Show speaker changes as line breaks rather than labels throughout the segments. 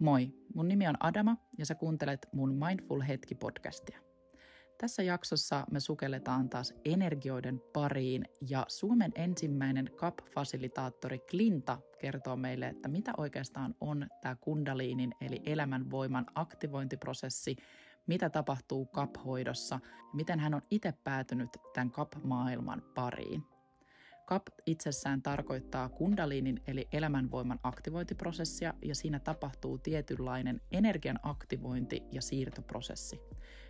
Moi, mun nimi on Adama ja sä kuuntelet mun Mindful Hetki-podcastia. Tässä jaksossa me sukelletaan taas energioiden pariin ja Suomen ensimmäinen CAP-fasilitaattori Klinta kertoo meille, että mitä oikeastaan on tämä kundaliinin eli elämänvoiman aktivointiprosessi, mitä tapahtuu CAP-hoidossa miten hän on itse päätynyt tämän CAP-maailman pariin. CAP itsessään tarkoittaa kundaliinin eli elämänvoiman aktivointiprosessia ja siinä tapahtuu tietynlainen energian aktivointi ja siirtoprosessi,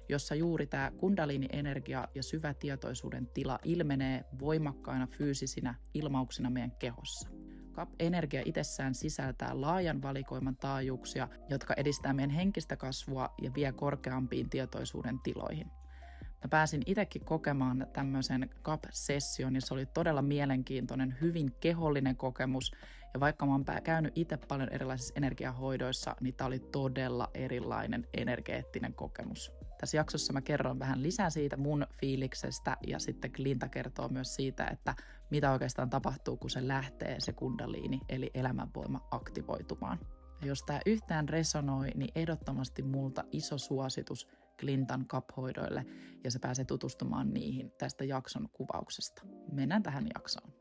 jossa juuri tämä kundaliini-energia ja syvä tietoisuuden tila ilmenee voimakkaina fyysisinä ilmauksina meidän kehossa. CAP-energia itsessään sisältää laajan valikoiman taajuuksia, jotka edistää meidän henkistä kasvua ja vie korkeampiin tietoisuuden tiloihin. Mä pääsin itsekin kokemaan tämmöisen CAP-session ja se oli todella mielenkiintoinen, hyvin kehollinen kokemus. Ja vaikka mä oon käynyt itse paljon erilaisissa energiahoidoissa, niin tämä oli todella erilainen energeettinen kokemus. Tässä jaksossa mä kerron vähän lisää siitä mun fiiliksestä ja sitten Klinta kertoo myös siitä, että mitä oikeastaan tapahtuu, kun se lähtee se kundaliini eli elämänvoima aktivoitumaan. Ja jos tämä yhtään resonoi, niin ehdottomasti multa iso suositus – Clinton kaphoidoille ja se pääsee tutustumaan niihin tästä jakson kuvauksesta. Mennään tähän jaksoon.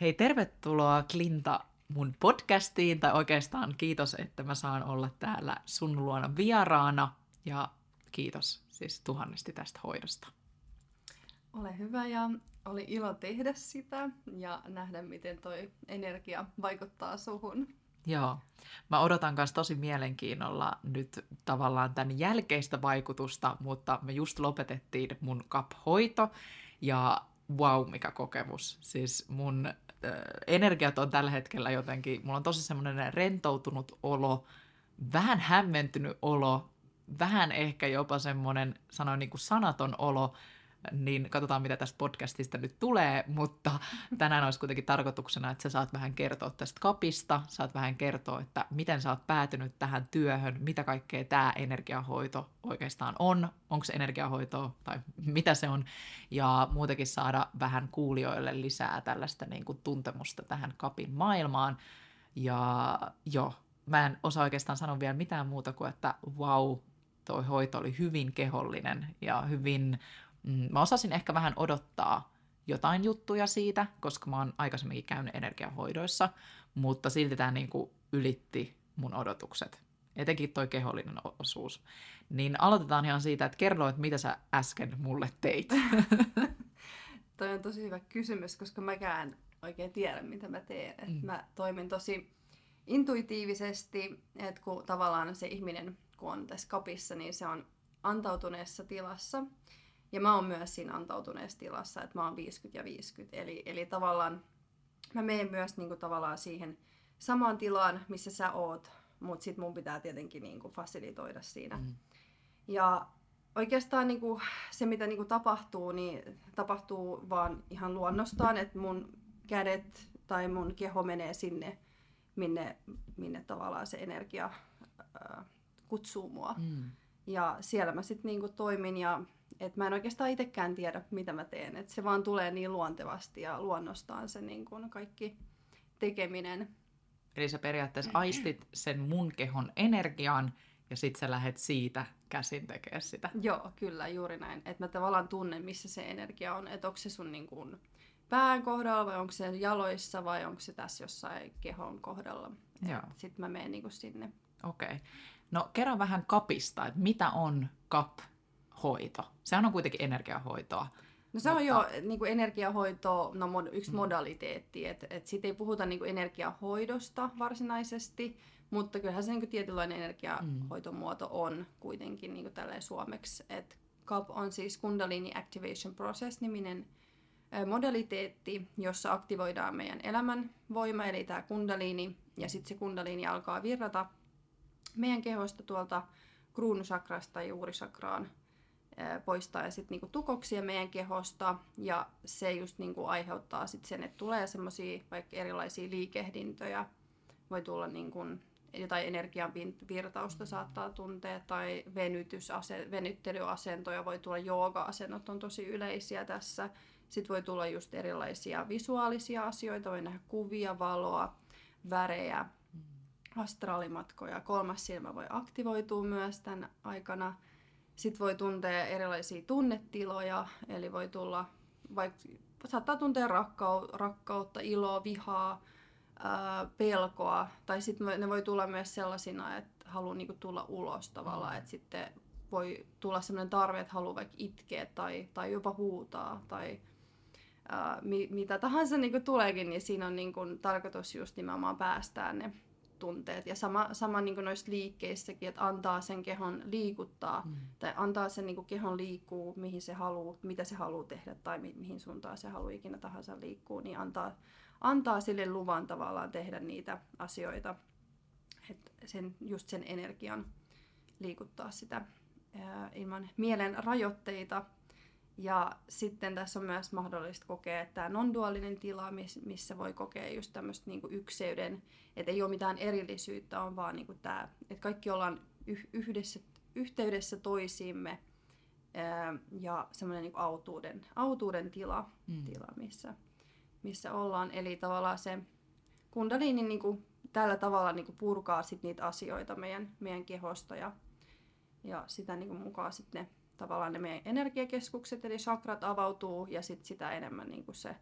Hei, tervetuloa Klinta mun podcastiin, tai oikeastaan kiitos, että mä saan olla täällä sun luona vieraana, ja kiitos siis tuhannesti tästä hoidosta.
Ole hyvä ja oli ilo tehdä sitä ja nähdä, miten toi energia vaikuttaa suhun.
Joo. Mä odotan myös tosi mielenkiinnolla nyt tavallaan tämän jälkeistä vaikutusta, mutta me just lopetettiin mun CAP-hoito ja wow, mikä kokemus. Siis mun äh, energiat on tällä hetkellä jotenkin, mulla on tosi semmoinen rentoutunut olo, vähän hämmentynyt olo, vähän ehkä jopa semmoinen, sanoin niin kuin sanaton olo, niin katsotaan mitä tästä podcastista nyt tulee, mutta tänään olisi kuitenkin tarkoituksena, että sä saat vähän kertoa tästä kapista, saat vähän kertoa, että miten sä oot päätynyt tähän työhön, mitä kaikkea tämä energiahoito oikeastaan on, onko se energiahoito tai mitä se on, ja muutenkin saada vähän kuulijoille lisää tällaista niin kuin tuntemusta tähän kapin maailmaan, ja joo, mä en osaa oikeastaan sanoa vielä mitään muuta kuin, että wow, toi hoito oli hyvin kehollinen ja hyvin mm, mä osasin ehkä vähän odottaa jotain juttuja siitä, koska mä oon aikaisemminkin käynyt energiahoidoissa, mutta silti tämä niinku ylitti mun odotukset. Etenkin toi kehollinen osuus. Niin aloitetaan ihan siitä, että kerro, että mitä sä äsken mulle teit.
toi on tosi hyvä kysymys, koska mäkään oikein tiedä, mitä mä teen. Et mm. Mä toimin tosi intuitiivisesti, että kun tavallaan se ihminen, kun on tässä kapissa, niin se on antautuneessa tilassa. Ja mä oon myös siinä antautuneessa tilassa, että mä oon 50 ja 50. Eli, eli tavallaan mä menen myös niin kuin, tavallaan siihen samaan tilaan, missä sä oot, mutta sit mun pitää tietenkin niin kuin, fasilitoida siinä. Mm. Ja oikeastaan niin kuin, se, mitä niin kuin, tapahtuu, niin tapahtuu vaan ihan luonnostaan, että mun kädet tai mun keho menee sinne, minne, minne tavallaan se energia ää, kutsuu mua. Mm. Ja siellä mä sitten niinku toimin ja et mä en oikeastaan itsekään tiedä, mitä mä teen. Et se vaan tulee niin luontevasti ja luonnostaan se niin kuin kaikki tekeminen.
Eli sä periaatteessa aistit sen mun kehon energian ja sit sä lähet siitä käsin tekemään sitä.
Joo, kyllä, juuri näin. Että mä tavallaan tunnen, missä se energia on. Että onko se sun niin kuin pään kohdalla vai onko se jaloissa vai onko se tässä jossain kehon kohdalla. Sitten mä menen niin sinne.
Okei. Okay. No kerro vähän kapista, että mitä on kap hoito? Sehän on kuitenkin energiahoitoa.
No se mutta... on jo niin kuin energiahoito, no mod, yksi mm. modaliteetti, että et siitä ei puhuta niin kuin energiahoidosta varsinaisesti, mutta kyllähän se niin kuin tietynlainen energiahoitomuoto on kuitenkin niin kuin tälleen suomeksi. Et CAP on siis Kundalini Activation Process-niminen modaliteetti, jossa aktivoidaan meidän elämän voima, eli tämä kundaliini, ja sitten se kundaliini alkaa virrata meidän kehosta tuolta kruunusakrasta juurisakraan poistaa sitten niinku tukoksia meidän kehosta ja se just niinku aiheuttaa sit sen, että tulee semmoisia vaikka erilaisia liikehdintöjä, voi tulla niinku jotain energian virtausta saattaa tuntea tai venytys, venyttelyasentoja, voi tulla jooga-asennot on tosi yleisiä tässä. Sitten voi tulla just erilaisia visuaalisia asioita, voi nähdä kuvia, valoa, värejä, mm. astraalimatkoja. Kolmas silmä voi aktivoitua myös tämän aikana. Sitten voi tuntea erilaisia tunnetiloja, eli voi tulla, vaikka saattaa tuntea rakkautta, iloa, vihaa, ää, pelkoa, tai sitten ne voi tulla myös sellaisina, että haluaa niinku tulla ulos tavallaan, että sitten voi tulla sellainen tarve, että haluaa vaikka itkeä tai, tai jopa huutaa tai ää, mi, mitä tahansa niinku tuleekin, niin siinä on niinku tarkoitus just nimenomaan päästää ne tunteet. Ja sama, sama niin noissa liikkeissäkin, että antaa sen kehon liikuttaa, mm. tai antaa sen niin kehon liikkuu, mihin se haluaa, mitä se haluaa tehdä, tai mi, mihin suuntaan se haluaa ikinä tahansa liikkuu, niin antaa, antaa sille luvan tavallaan tehdä niitä asioita, että sen, just sen energian liikuttaa sitä ää, ilman mielen rajoitteita. Ja sitten tässä on myös mahdollista kokea tämä non-duaalinen tila, missä voi kokea just tämmöistä niinku ykseyden, että ei ole mitään erillisyyttä, on vaan niinku tämä, että kaikki ollaan yhdessä, yhteydessä toisiimme ja semmoinen niinku autuuden, autuuden tila, mm. tila missä, missä ollaan. Eli tavallaan se kundaliini niinku tällä tavalla niinku purkaa sit niitä asioita meidän, meidän kehosta ja, ja sitä niinku mukaan sitten tavallaan ne meidän energiakeskukset, eli chakrat avautuu ja sit sitä enemmän niin kuin se,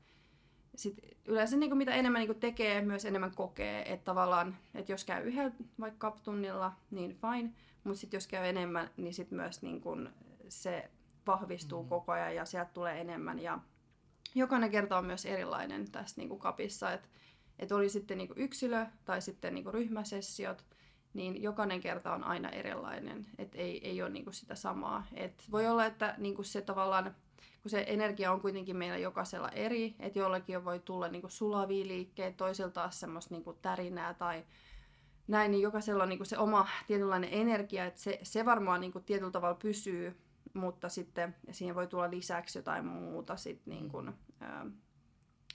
sit yleensä niin kuin mitä enemmän niin kuin tekee, myös enemmän kokee, että tavallaan, että jos käy yhdellä vaikka tunnilla, niin fine, mutta sitten jos käy enemmän, niin sitten myös niin kuin se vahvistuu mm. koko ajan ja sieltä tulee enemmän ja jokainen kerta on myös erilainen tässä niin kuin kapissa, että että oli sitten niin kuin yksilö tai sitten niin kuin ryhmäsessiot, niin jokainen kerta on aina erilainen, että ei, ei ole niinku sitä samaa. Et voi olla, että niinku se tavallaan, kun se energia on kuitenkin meillä jokaisella eri, että jollakin voi tulla niinku sulavia liikkeitä, toisella taas semmoista niinku tärinää tai näin, niin jokaisella on niinku se oma tietynlainen energia, että se, se varmaan niinku tietyllä tavalla pysyy, mutta sitten siihen voi tulla lisäksi jotain muuta sit niinku,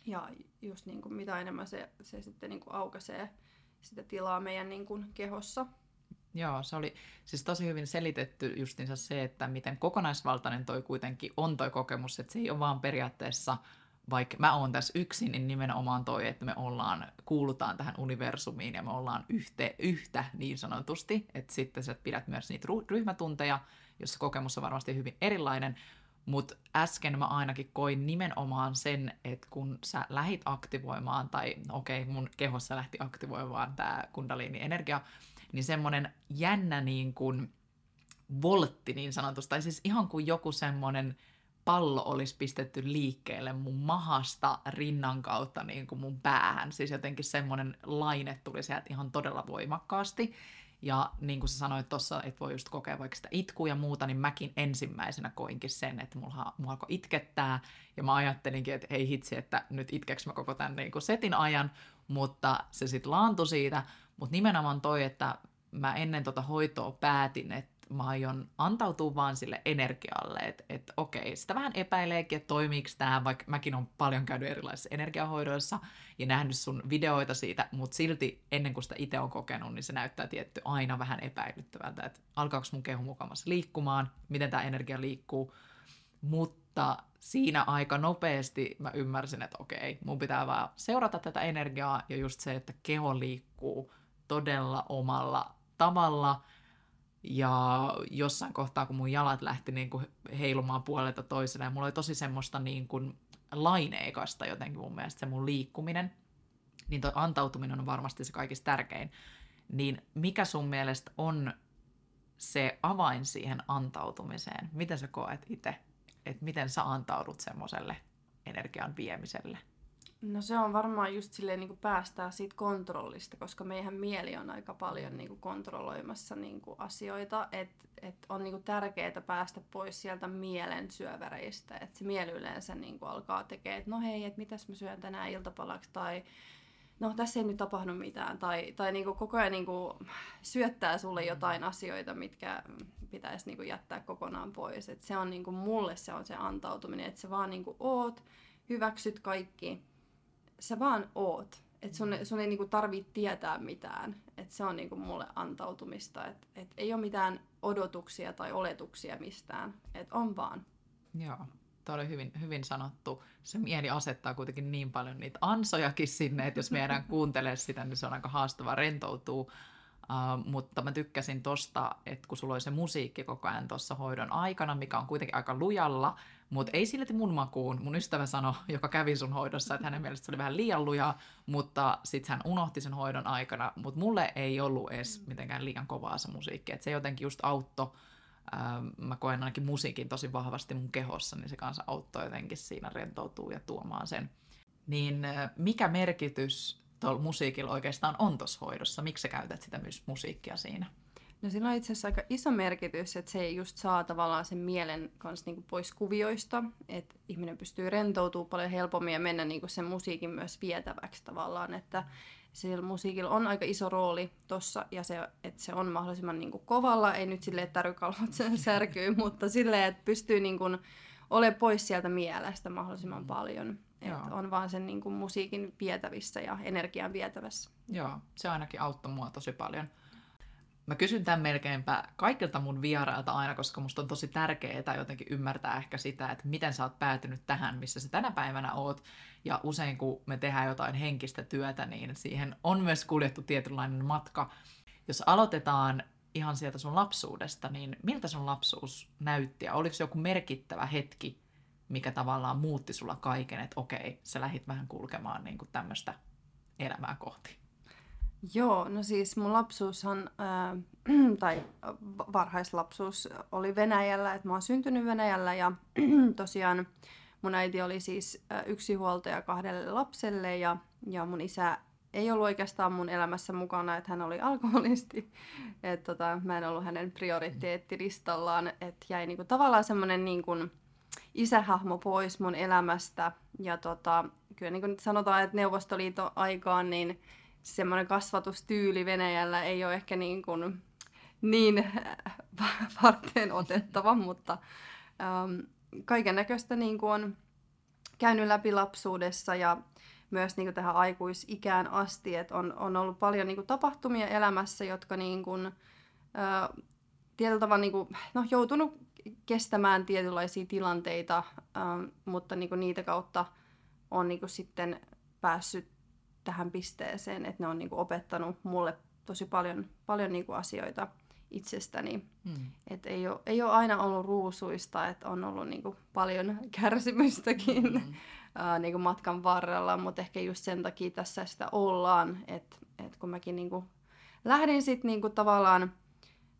ja just niinku, mitä enemmän se, se sitten niinku aukaisee sitä tilaa meidän niin kuin, kehossa.
Joo, se oli siis tosi hyvin selitetty justiinsa se, että miten kokonaisvaltainen toi kuitenkin on toi kokemus, että se ei ole vaan periaatteessa, vaikka mä oon tässä yksin, niin nimenomaan toi, että me ollaan, kuulutaan tähän universumiin ja me ollaan yhte, yhtä niin sanotusti, että sitten sä pidät myös niitä ryhmätunteja, jossa kokemus on varmasti hyvin erilainen, mutta äsken mä ainakin koin nimenomaan sen, että kun sä lähit aktivoimaan, tai okei, okay, mun kehossa lähti aktivoimaan tämä kundaliini-energia, niin semmoinen jännä niin kuin voltti niin sanotusti, tai siis ihan kuin joku semmoinen pallo olisi pistetty liikkeelle mun mahasta rinnan kautta niin kuin mun päähän. Siis jotenkin semmoinen laine tuli sieltä ihan todella voimakkaasti. Ja niin kuin sä sanoit tuossa, että voi just kokea vaikka sitä itkua ja muuta, niin mäkin ensimmäisenä koinkin sen, että mulla, mulla alkoi itkettää. Ja mä ajattelinkin, että ei hitsi, että nyt itkeks mä koko tämän niin kuin setin ajan, mutta se sitten laantui siitä. Mutta nimenomaan toi, että mä ennen tota hoitoa päätin, että mä aion antautua vaan sille energialle, että et, okei, sitä vähän epäileekin, että toimiiko tämä, vaikka mäkin on paljon käynyt erilaisissa energiahoidoissa ja nähnyt sun videoita siitä, mutta silti ennen kuin sitä itse on kokenut, niin se näyttää tietty aina vähän epäilyttävältä, että alkaako mun kehu mukamassa liikkumaan, miten tämä energia liikkuu, mutta siinä aika nopeasti mä ymmärsin, että okei, mun pitää vaan seurata tätä energiaa ja just se, että keho liikkuu todella omalla tavalla – ja jossain kohtaa, kun mun jalat lähti niin kuin heilumaan puolelta toiselle, ja mulla oli tosi semmoista niin kuin laineikasta jotenkin mun mielestä se mun liikkuminen, niin tuo antautuminen on varmasti se kaikista tärkein. Niin mikä sun mielestä on se avain siihen antautumiseen? Miten sä koet itse, että miten sä antaudut semmoiselle energian viemiselle?
No se on varmaan just silleen niin kuin päästää siitä kontrollista, koska meidän mieli on aika paljon niin kuin kontrolloimassa niin kuin asioita, että et on niin kuin tärkeää päästä pois sieltä mielen syöväreistä, että se mieli yleensä niin kuin alkaa tekemään, että no hei, että mitäs mä syön tänään iltapalaksi tai no tässä ei nyt tapahdu mitään. Tai, tai niin kuin koko ajan niin kuin syöttää sulle jotain asioita, mitkä pitäisi niin kuin jättää kokonaan pois. Et se on niin kuin, mulle se on se antautuminen, että sä vaan niin kuin oot, hyväksyt kaikki sä vaan oot. Että sun, sun ei niinku tarvitse tietää mitään. Että se on niinku mulle antautumista. Että et ei ole mitään odotuksia tai oletuksia mistään. Että on vaan.
Joo, Tuo oli hyvin, hyvin sanottu. Se mieli asettaa kuitenkin niin paljon niitä ansojakin sinne, että jos meidän kuuntelee sitä, niin se on aika haastava rentoutuu. Uh, mutta mä tykkäsin tosta, että kun sulla oli se musiikki koko ajan tuossa hoidon aikana, mikä on kuitenkin aika lujalla, mutta ei silti mun makuun. Mun ystävä sanoi, joka kävi sun hoidossa, että hänen mielestä se oli vähän liian lujaa, mutta sitten hän unohti sen hoidon aikana. Mutta mulle ei ollut edes mitenkään liian kovaa se musiikki. Et se jotenkin just auttoi. Ähm, mä koen ainakin musiikin tosi vahvasti mun kehossa, niin se kanssa auttoi jotenkin siinä rentoutuu ja tuomaan sen. Niin äh, mikä merkitys tuolla musiikilla oikeastaan on tuossa hoidossa? Miksi sä käytät sitä myös musiikkia siinä?
No sillä on itse asiassa aika iso merkitys, että se just saa tavallaan sen mielen kanssa niinku pois kuvioista, että ihminen pystyy rentoutumaan paljon helpommin ja mennä niinku sen musiikin myös vietäväksi tavallaan, että sillä musiikilla on aika iso rooli tossa ja se, että se on mahdollisimman niinku kovalla, ei nyt silleen, että tärykalvot sen särkyy, mutta silleen, että pystyy niinku olemaan pois sieltä mielestä mahdollisimman paljon. Että on vaan sen niinku musiikin vietävissä ja energian vietävässä.
Joo, se ainakin auttoi mua tosi paljon. Mä kysyn tämän melkeinpä kaikilta mun vierailta aina, koska musta on tosi tärkeää jotenkin ymmärtää ehkä sitä, että miten sä oot päätynyt tähän, missä sä tänä päivänä oot. Ja usein kun me tehdään jotain henkistä työtä, niin siihen on myös kuljettu tietynlainen matka. Jos aloitetaan ihan sieltä sun lapsuudesta, niin miltä sun lapsuus näytti ja oliko joku merkittävä hetki, mikä tavallaan muutti sulla kaiken, että okei, sä lähit vähän kulkemaan niin kuin tämmöistä elämää kohti?
Joo, no siis mun lapsuushan, ää, tai varhaislapsuus oli Venäjällä, että mä oon syntynyt Venäjällä ja tosiaan mun äiti oli siis yksi huoltaja kahdelle lapselle ja, ja mun isä ei ollut oikeastaan mun elämässä mukana, että hän oli alkoholisti. että tota, mä en ollut hänen prioriteettilistallaan, että jäi niinku tavallaan semmoinen niinku isähahmo pois mun elämästä. Ja tota, kyllä niin kuin sanotaan, että Neuvostoliiton aikaan niin semmoinen kasvatustyyli Venäjällä ei ole ehkä niin, kuin, niin varten otettava, mutta ähm, kaiken näköistä niin kuin on käynyt läpi lapsuudessa ja myös niin kuin tähän aikuisikään asti, että on, on ollut paljon niin kuin tapahtumia elämässä, jotka niin kuin, äh, tietyllä tavalla niin kuin, no, joutunut kestämään tietynlaisia tilanteita, äh, mutta niin kuin niitä kautta on niin kuin sitten päässyt tähän pisteeseen, että ne on niin kuin opettanut mulle tosi paljon, paljon niin kuin asioita itsestäni. Hmm. Et ei, ole, ei ole aina ollut ruusuista, että on ollut niin kuin paljon kärsimystäkin hmm. ää, niin kuin matkan varrella, mutta ehkä just sen takia tässä sitä ollaan, että et kun mäkin niin kuin lähdin sitten niin kuin tavallaan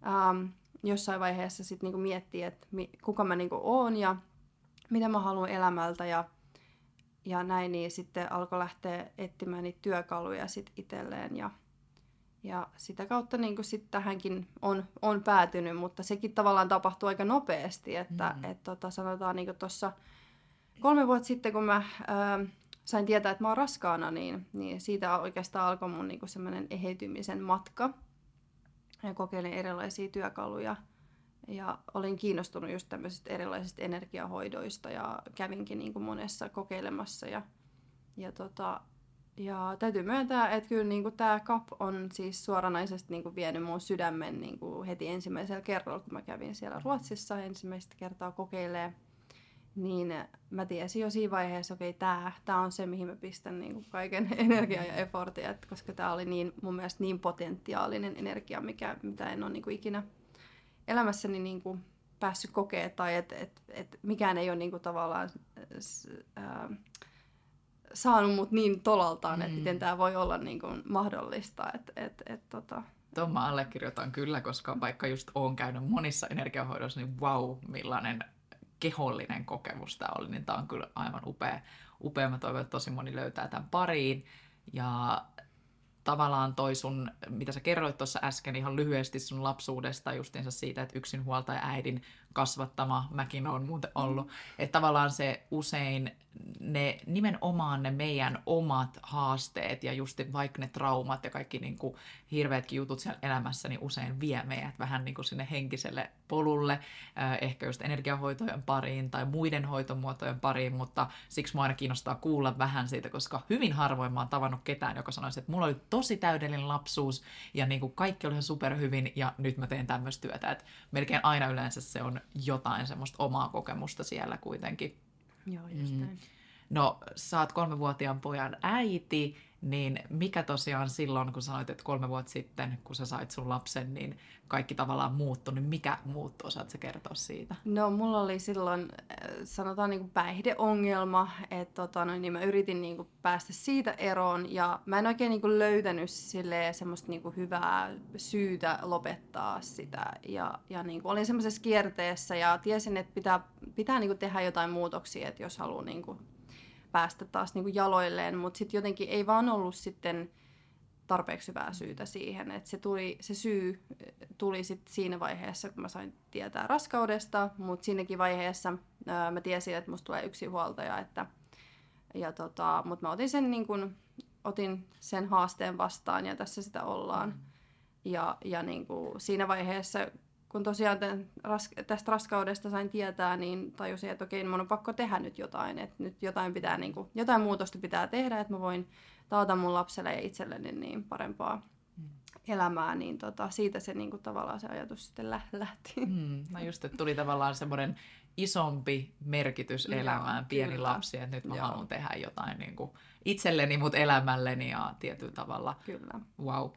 ää, jossain vaiheessa sitten niin kuin miettiä, että mi, kuka mä niin kuin oon ja mitä mä haluan elämältä ja ja näin, niin sitten alkoi lähteä etsimään niitä työkaluja sit itselleen ja, ja sitä kautta niin sit tähänkin on, on päätynyt, mutta sekin tavallaan tapahtuu aika nopeasti, että mm-hmm. et, tota, sanotaan niin tuossa kolme vuotta sitten, kun mä ää, sain tietää, että mä oon raskaana, niin, niin siitä oikeastaan alkoi mun niin semmoinen eheytymisen matka ja kokeilin erilaisia työkaluja – ja olin kiinnostunut just tämmöisistä erilaisista energiahoidoista ja kävinkin niin kuin monessa kokeilemassa. Ja, ja, tota, ja täytyy myöntää, että kyllä niin kuin tämä CAP on siis suoranaisesti niin kuin vienyt mun sydämen niin kuin heti ensimmäisellä kerralla, kun mä kävin siellä Ruotsissa ensimmäistä kertaa kokeilee. Niin mä tiesin jo siinä vaiheessa, että okei, tämä, tämä on se, mihin mä pistän niin kuin kaiken energiaa ja effortia, koska tämä oli niin, mun mielestä niin potentiaalinen energia, mikä, mitä en ole niin kuin ikinä elämässäni niin kuin päässyt kokea tai että et, et mikään ei ole niin kuin tavallaan saanut mut niin tolaltaan, mm. että miten tämä voi olla niin kuin mahdollista. Et, et, et, tota.
Tuon mä allekirjoitan kyllä, koska vaikka just oon käynyt monissa energiahoidoissa, niin wow, millainen kehollinen kokemus tämä oli, niin tämä on kyllä aivan upea. upea. Mä toivon, että tosi moni löytää tämän pariin. Ja tavallaan toi sun, mitä sä kerroit tuossa äsken ihan lyhyesti sun lapsuudesta, justiinsa siitä, että yksinhuoltaja äidin kasvattama mäkin on muuten ollut. Mm. Että tavallaan se usein ne nimenomaan ne meidän omat haasteet ja just vaikka ne traumat ja kaikki niin kuin hirveätkin jutut siellä elämässä, niin usein vie meidät vähän niin kuin sinne henkiselle polulle, ehkä just energiahoitojen pariin tai muiden hoitomuotojen pariin, mutta siksi mua aina kiinnostaa kuulla vähän siitä, koska hyvin harvoin mä oon tavannut ketään, joka sanoisi, että mulla oli tosi täydellinen lapsuus ja niin kuin kaikki oli superhyvin ja nyt mä teen tämmöistä työtä, että melkein aina yleensä se on jotain semmoista omaa kokemusta siellä kuitenkin.
Joo, just
Mm. No, sä oot kolmevuotiaan pojan äiti, niin mikä tosiaan silloin, kun sanoit, että kolme vuotta sitten, kun sä sait sun lapsen, niin kaikki tavallaan muuttui, niin mikä muuttui? Osaatko kertoa siitä?
No, mulla oli silloin, äh, sanotaan niin kuin päihdeongelma, että tota, no, niin mä yritin niin kuin päästä siitä eroon ja mä en oikein niin kuin löytänyt silleen semmoista niin kuin hyvää syytä lopettaa sitä. Ja, ja niin kuin olin semmoisessa kierteessä ja tiesin, että pitää, pitää niin kuin tehdä jotain muutoksia, että jos haluaa niin kuin päästä taas niin kuin jaloilleen, mutta sitten jotenkin ei vaan ollut sitten tarpeeksi hyvää syytä siihen. Et se, tuli, se syy eh, tuli sit siinä vaiheessa, kun mä sain tietää raskaudesta, mutta siinäkin vaiheessa ää, mä tiesin, että musta tulee yksi huoltaja. Että, ja tota, mutta mä otin sen, niin kun, otin sen haasteen vastaan ja tässä sitä ollaan. Ja, ja niin kuin siinä vaiheessa, kun tosiaan tämän, ras, tästä raskaudesta sain tietää, niin tajusin, että okei, mun on pakko tehdä nyt jotain. Että nyt jotain, pitää, niin kuin, jotain muutosta pitää tehdä, että mä voin taata mun lapselle ja itselleni niin parempaa elämää. Niin tota, siitä se niin kuin, tavallaan se ajatus sitten lä- lähti.
Mm, no just, että tuli tavallaan semmoinen isompi merkitys
Joo,
elämään, pieni
kyllä.
lapsi, että nyt mä
Joo.
haluan tehdä jotain niin kuin itselleni, mutta elämälleni ja tietyllä tavalla
Kyllä.
wow.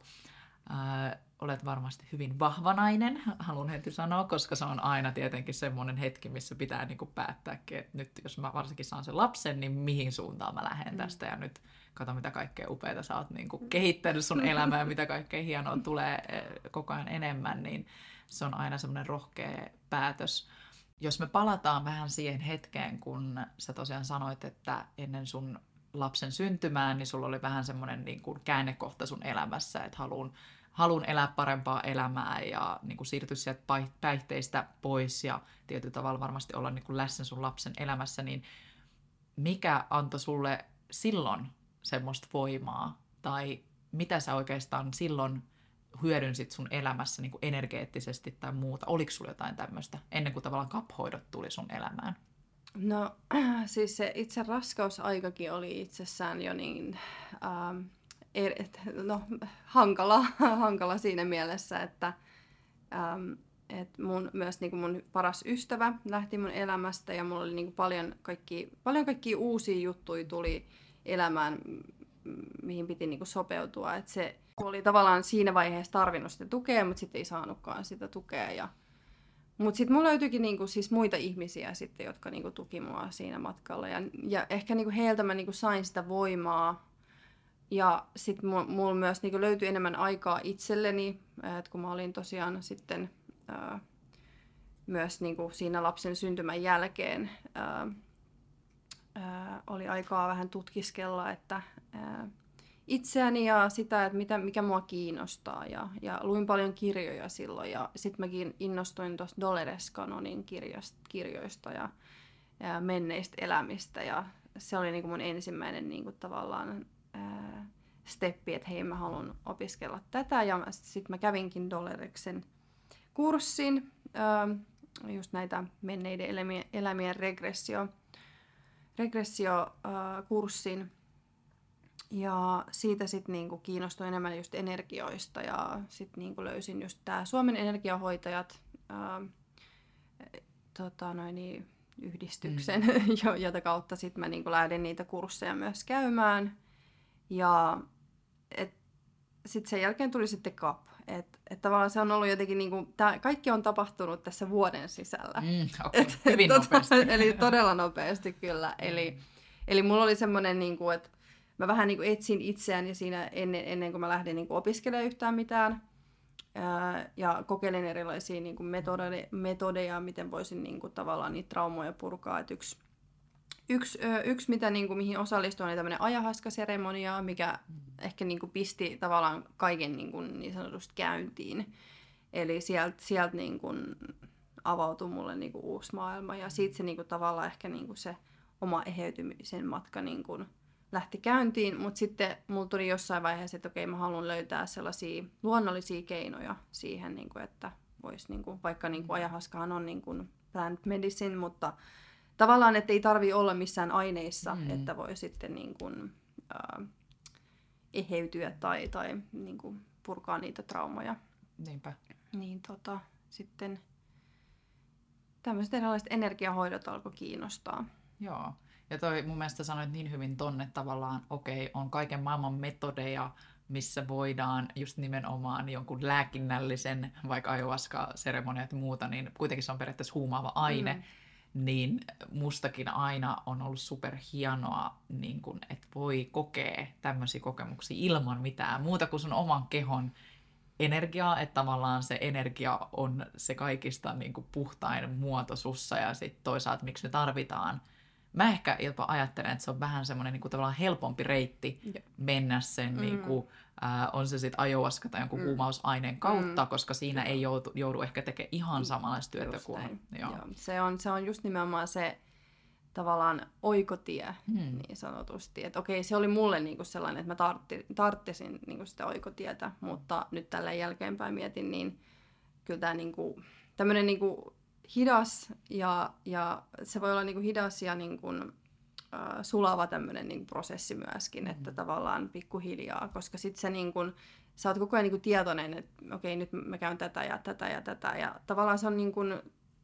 Äh, olet varmasti hyvin vahva nainen, haluan heti sanoa, koska se on aina tietenkin semmoinen hetki, missä pitää niinku päättää, että nyt jos mä varsinkin saan sen lapsen, niin mihin suuntaan mä lähden
Mm.
tästä. Ja nyt kato, mitä kaikkea upeita sä oot niinku kehittänyt sun elämää ja mitä kaikkea hienoa tulee koko ajan enemmän, niin se on aina semmoinen rohkea päätös. Jos me palataan vähän siihen hetkeen, kun sä tosiaan sanoit, että ennen sun lapsen syntymään, niin sulla oli vähän semmoinen niin kuin käännekohta sun elämässä, että haluan, haluan elää parempaa elämää ja niin kuin siirtyä sieltä päihteistä pois ja tietyllä tavalla varmasti olla niin kuin läsnä sun lapsen elämässä, niin mikä antoi sulle silloin semmoista voimaa tai mitä sä oikeastaan silloin hyödynsit sun elämässä niin kuin energeettisesti tai muuta? Oliko sulla jotain tämmöistä ennen kuin tavallaan kaphoidot tuli sun elämään?
No siis se itse raskausaikakin oli itsessään jo niin ähm, er, no, hankala, hankala siinä mielessä, että ähm, et mun, myös niin mun paras ystävä lähti mun elämästä ja mulla oli niin paljon, kaikki, paljon kaikkia uusia juttuja tuli elämään, mihin piti niin sopeutua. Et se oli tavallaan siinä vaiheessa tarvinnut sitä tukea, mutta sitten ei saanutkaan sitä tukea ja mutta sitten mulla löytyikin niinku siis muita ihmisiä sitten, jotka niinku tuki mua siinä matkalla. Ja, ja ehkä niinku heiltä mä niinku sain sitä voimaa. Ja sitten mulla myös niinku löytyi enemmän aikaa itselleni, että kun mä olin tosiaan sitten ää, myös niinku siinä lapsen syntymän jälkeen ää, ää, oli aikaa vähän tutkiskella, että ää, itseäni ja sitä, että mitä, mikä mua kiinnostaa. Ja, ja luin paljon kirjoja silloin ja sitten mäkin innostuin tuosta Dolores Cannonin kirjoista, ja, ja menneistä elämistä. Ja se oli niinku mun ensimmäinen niinku tavallaan steppi, että hei mä haluan opiskella tätä. Ja sitten mä kävinkin Doloreksen kurssin, just näitä menneiden elämien, elämien regressio, regressio-kurssin. Ja siitä sitten niinku kiinnostuin enemmän just energioista ja sitten niinku löysin just tämä Suomen energiahoitajat ää, tota noin, niin, yhdistyksen, mm. jota kautta sitten mä niinku lähdin niitä kursseja myös käymään. Ja sitten sen jälkeen tuli sitten CAP. Että et tavallaan se on ollut jotenkin, niinku, tää, kaikki on tapahtunut tässä vuoden sisällä.
Mm, okay. Hyvin
Tota,
nopeasti.
eli todella nopeasti kyllä. Eli, eli mulla oli semmoinen, niinku, että mä vähän niinku etsin itseäni siinä ennen, ennen kuin mä lähdin niinku opiskelemaan yhtään mitään. Ää, ja kokeilin erilaisia niinku metode, metodeja, miten voisin niinku tavallaan niitä traumoja purkaa. Et yksi, yksi, yksi mitä, niinku, mihin osallistuin, oli tämmöinen ajahaskaseremonia, mikä ehkä niinku pisti tavallaan kaiken niinku, niin sanotusti käyntiin. Eli sieltä sielt, niinku, avautui mulle niinku, uusi maailma ja siitä se niinku, tavallaan ehkä niinku, se oma eheytymisen matka niinku, lähti käyntiin, mutta sitten mulla tuli jossain vaiheessa, että okei, mä haluan löytää sellaisia luonnollisia keinoja siihen, niin kuin, että vois, niin kuin, vaikka niin kuin ajahaskahan on niin kuin plant medicine, mutta tavallaan, että ei tarvi olla missään aineissa,
Mm.
mm. että voi sitten niin kuin, äh, eheytyä tai, tai niin kuin, purkaa niitä traumoja.
Niinpä.
Niin tota, sitten tämmöiset erilaiset energiahoidot alkoi kiinnostaa.
Joo. Ja toi mun mielestä sanoit niin hyvin tonne tavallaan, okei, on kaiken maailman metodeja, missä voidaan just nimenomaan jonkun lääkinnällisen, vaikka ayahuasca-seremoniat ja muuta, niin kuitenkin se on periaatteessa huumaava aine, mm. niin mustakin aina on ollut super hienoa, niin kun, että voi kokea tämmöisiä kokemuksia ilman mitään muuta kuin sun oman kehon energiaa, että tavallaan se energia on se kaikista niin kuin puhtain muoto sussa ja sitten toisaalta miksi me tarvitaan. Mä ehkä jopa ajattelen, että se on vähän semmoinen niin kuin tavallaan helpompi reitti mennä sen, mm. niin kuin, äh, on se sitten ajoaska tai jonkun mm. huumausaineen kautta, mm. koska siinä ei joudu, joudu ehkä tekemään ihan samanlaista työtä kuin...
Joo. Joo. Se, on, se on just nimenomaan se tavallaan oikotie hmm. niin sanotusti. Että okei, se oli mulle niinku sellainen, että mä tartti, tarttisin niinku sitä oikotietä, mutta nyt tällä jälkeenpäin mietin, niin kyllä tämä niinku, tämmöinen niinku hidas ja, ja se voi olla niinku hidas ja niinku, äh, sulava tämmöinen niinku prosessi myöskin, hmm. että tavallaan pikkuhiljaa, koska sitten se niinku, sä oot koko ajan niinku tietoinen, että okei, nyt mä käyn tätä ja tätä ja tätä ja tavallaan se on niinku